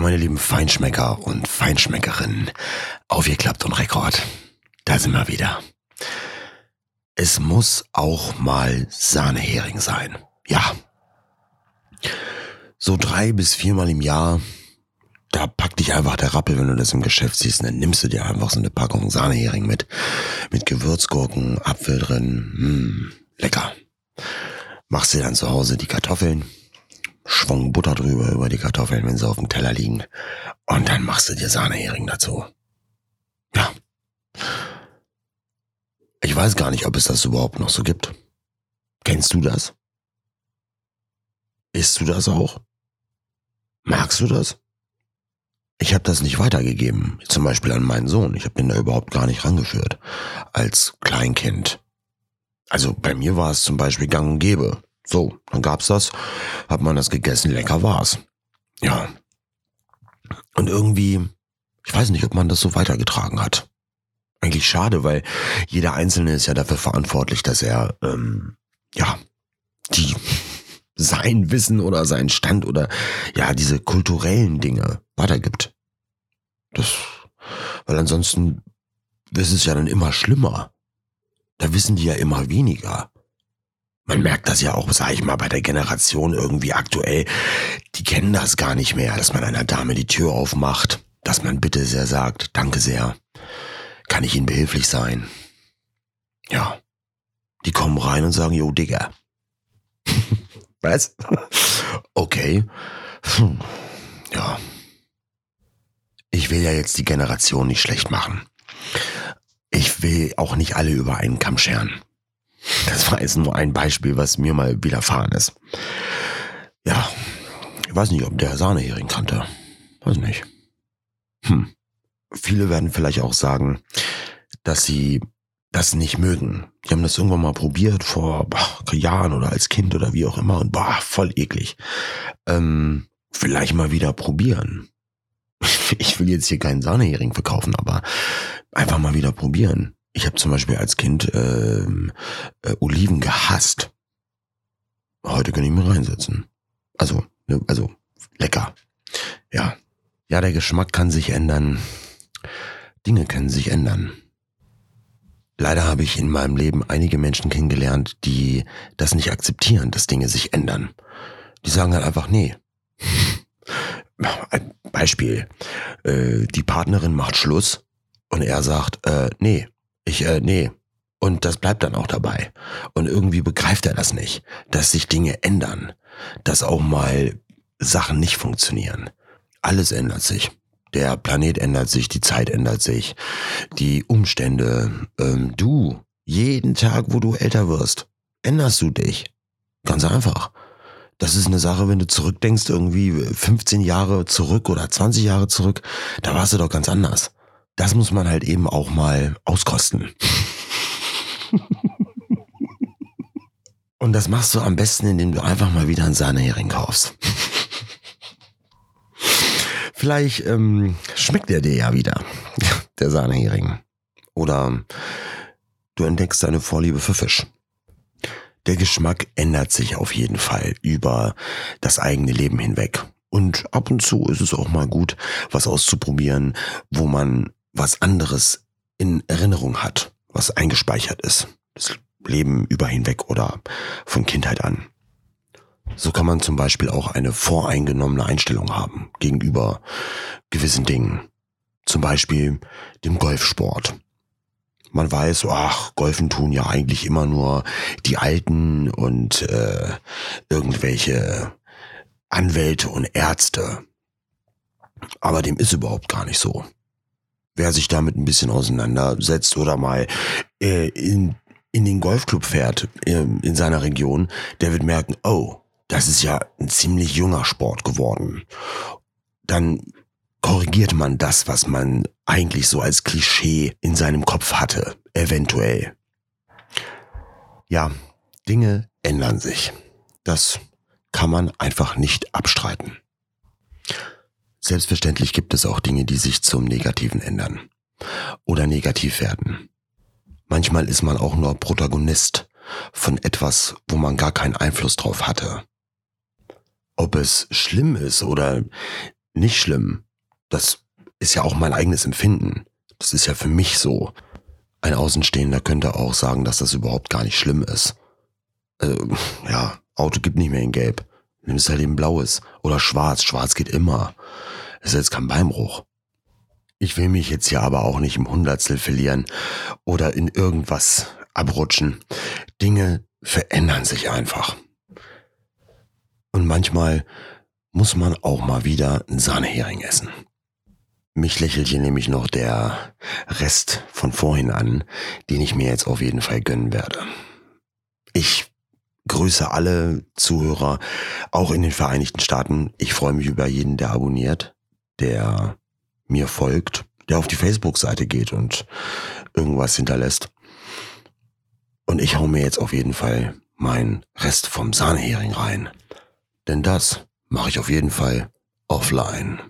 Meine lieben Feinschmecker und Feinschmeckerinnen, aufgeklappt und Rekord. Da sind wir wieder. Es muss auch mal Sahnehering sein. Ja. So drei bis viermal im Jahr, da packt dich einfach der Rappel, wenn du das im Geschäft siehst, dann nimmst du dir einfach so eine Packung Sahnehering mit. Mit Gewürzgurken, Apfel drin. Mh, lecker. Machst dir dann zu Hause die Kartoffeln, Schwung Butter drüber über die Kartoffeln, wenn sie auf dem Teller liegen. Und dann machst du dir Sahnehering dazu. Ja. Ich weiß gar nicht, ob es das überhaupt noch so gibt. Kennst du das? Isst du das auch? Magst du das? Ich habe das nicht weitergegeben, zum Beispiel an meinen Sohn. Ich habe den da überhaupt gar nicht rangeführt als Kleinkind. Also bei mir war es zum Beispiel gang und gäbe. So, dann gab's das, hat man das gegessen, lecker war's. Ja. Und irgendwie, ich weiß nicht, ob man das so weitergetragen hat. Eigentlich schade, weil jeder Einzelne ist ja dafür verantwortlich, dass er, ähm, ja, die sein Wissen oder seinen Stand oder ja, diese kulturellen Dinge weitergibt. Das, weil ansonsten ist es ja dann immer schlimmer. Da wissen die ja immer weniger. Man merkt das ja auch, sag ich mal, bei der Generation irgendwie aktuell. Die kennen das gar nicht mehr, dass man einer Dame die Tür aufmacht, dass man bitte sehr sagt, danke sehr. Kann ich Ihnen behilflich sein? Ja. Die kommen rein und sagen, jo, Digga. Was? okay. Hm. Ja. Ich will ja jetzt die Generation nicht schlecht machen. Ich will auch nicht alle über einen Kamm scheren. Das war jetzt nur ein Beispiel, was mir mal widerfahren ist. Ja, ich weiß nicht, ob der Sahnehering kannte. Weiß nicht. Hm. Viele werden vielleicht auch sagen, dass sie das nicht mögen. Die haben das irgendwann mal probiert vor boah, Jahren oder als Kind oder wie auch immer und boah, voll eklig. Ähm, vielleicht mal wieder probieren. Ich will jetzt hier keinen Sahnehering verkaufen, aber einfach mal wieder probieren. Ich habe zum Beispiel als Kind ähm, äh, Oliven gehasst. Heute kann ich mir reinsetzen. Also, ne, also lecker. Ja. Ja, der Geschmack kann sich ändern. Dinge können sich ändern. Leider habe ich in meinem Leben einige Menschen kennengelernt, die das nicht akzeptieren, dass Dinge sich ändern. Die sagen dann einfach, nee. Ein Beispiel. Äh, die Partnerin macht Schluss und er sagt, äh, nee, ich, äh, nee. Und das bleibt dann auch dabei. Und irgendwie begreift er das nicht, dass sich Dinge ändern, dass auch mal Sachen nicht funktionieren. Alles ändert sich. Der Planet ändert sich, die Zeit ändert sich, die Umstände. Ähm, du, jeden Tag, wo du älter wirst, änderst du dich. Ganz einfach. Das ist eine Sache, wenn du zurückdenkst, irgendwie 15 Jahre zurück oder 20 Jahre zurück, da warst du doch ganz anders das muss man halt eben auch mal auskosten. Und das machst du am besten, indem du einfach mal wieder einen Sahnehering kaufst. Vielleicht ähm, schmeckt er dir ja wieder, der Sahnehering. Oder du entdeckst deine Vorliebe für Fisch. Der Geschmack ändert sich auf jeden Fall über das eigene Leben hinweg. Und ab und zu ist es auch mal gut, was auszuprobieren, wo man was anderes in Erinnerung hat, was eingespeichert ist. Das Leben über hinweg oder von Kindheit an. So kann man zum Beispiel auch eine voreingenommene Einstellung haben gegenüber gewissen Dingen. Zum Beispiel dem Golfsport. Man weiß, ach, Golfen tun ja eigentlich immer nur die Alten und äh, irgendwelche Anwälte und Ärzte. Aber dem ist überhaupt gar nicht so wer sich damit ein bisschen auseinandersetzt oder mal äh, in, in den Golfclub fährt äh, in seiner Region, der wird merken, oh, das ist ja ein ziemlich junger Sport geworden. Dann korrigiert man das, was man eigentlich so als Klischee in seinem Kopf hatte, eventuell. Ja, Dinge ändern sich. Das kann man einfach nicht abstreiten. Selbstverständlich gibt es auch Dinge, die sich zum Negativen ändern oder negativ werden. Manchmal ist man auch nur Protagonist von etwas, wo man gar keinen Einfluss drauf hatte. Ob es schlimm ist oder nicht schlimm. Das ist ja auch mein eigenes Empfinden. Das ist ja für mich so. Ein Außenstehender könnte auch sagen, dass das überhaupt gar nicht schlimm ist. Also, ja, Auto gibt nicht mehr in Gelb. Nimmst halt eben Blaues. Oder Schwarz. Schwarz geht immer. ist jetzt kein Beinbruch. Ich will mich jetzt hier aber auch nicht im Hundertstel verlieren oder in irgendwas abrutschen. Dinge verändern sich einfach. Und manchmal muss man auch mal wieder einen Sahnehering essen. Mich lächelt hier nämlich noch der Rest von vorhin an, den ich mir jetzt auf jeden Fall gönnen werde. Ich grüße alle Zuhörer, auch in den Vereinigten Staaten. Ich freue mich über jeden, der abonniert, der mir folgt, der auf die Facebook-Seite geht und irgendwas hinterlässt. Und ich hau mir jetzt auf jeden Fall meinen Rest vom Sahnehering rein. Denn das mache ich auf jeden Fall offline.